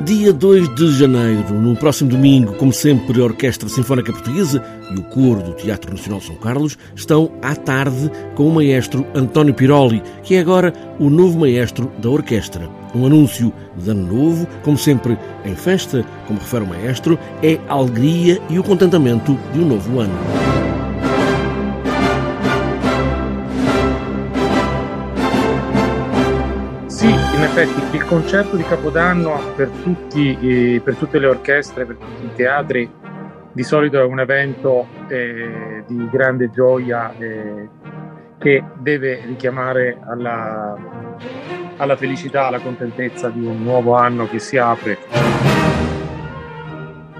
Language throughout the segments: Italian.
Dia 2 de janeiro, no próximo domingo, como sempre, a Orquestra Sinfónica Portuguesa e o Coro do Teatro Nacional São Carlos estão à tarde com o maestro António Piroli, que é agora o novo maestro da orquestra. Um anúncio de ano novo, como sempre em festa, como refere o maestro, é a alegria e o contentamento de um novo ano. In effetti il concerto di Capodanno per, tutti, per tutte le orchestre, per tutti i teatri, di solito è un evento eh, di grande gioia eh, che deve richiamare alla, alla felicità, alla contentezza di un nuovo anno che si apre.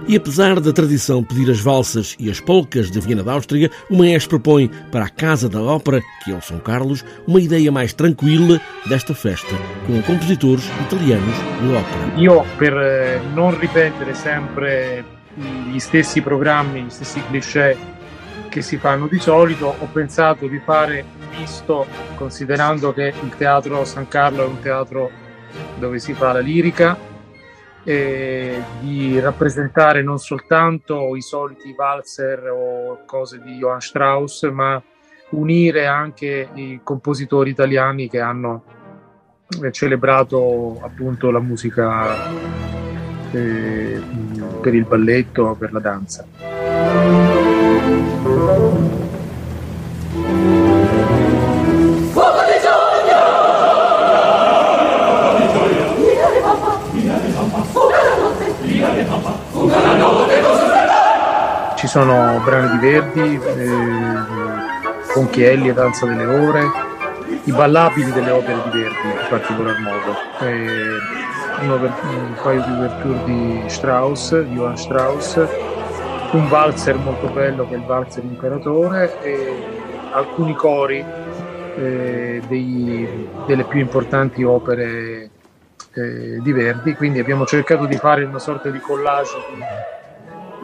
E apesar da tradição pedir as valsas e as polcas de Viena da Áustria, o maestro propõe para a Casa da Ópera, que é o São Carlos, uma ideia mais tranquila desta festa, com compositores italianos de ópera. Io, per eh, non ripetere sempre gli stessi programmi, gli stessi cliché che si fanno di solito, ho pensato di fare visto, considerando che il teatro San Carlo è un teatro dove si fa la lirica, eh, di rappresentare non soltanto i soliti valzer o cose di Johann Strauss, ma unire anche i compositori italiani che hanno eh, celebrato appunto la musica eh, per il balletto, per la danza. Ci sono brani di Verdi, eh, Conchielli e Danza delle Ore, i ballabili delle opere di Verdi in particolar modo, eh, un paio di ouverture di Strauss, di Johann Strauss, un valzer molto bello che è il valzer imperatore e alcuni cori eh, dei, delle più importanti opere eh, di Verdi, quindi abbiamo cercato di fare una sorta di collage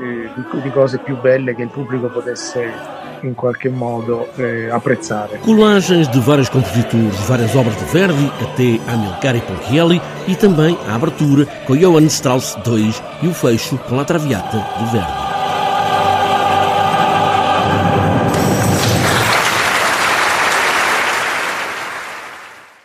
eh, di, di cose più belle che il pubblico potesse in qualche modo eh, apprezzare. Colagens de vários compositores, várias obras de Verdi, até Amilcare Ponchielli e também a abertura com Johann Strauss II e o fecho com La Traviata de Verdi.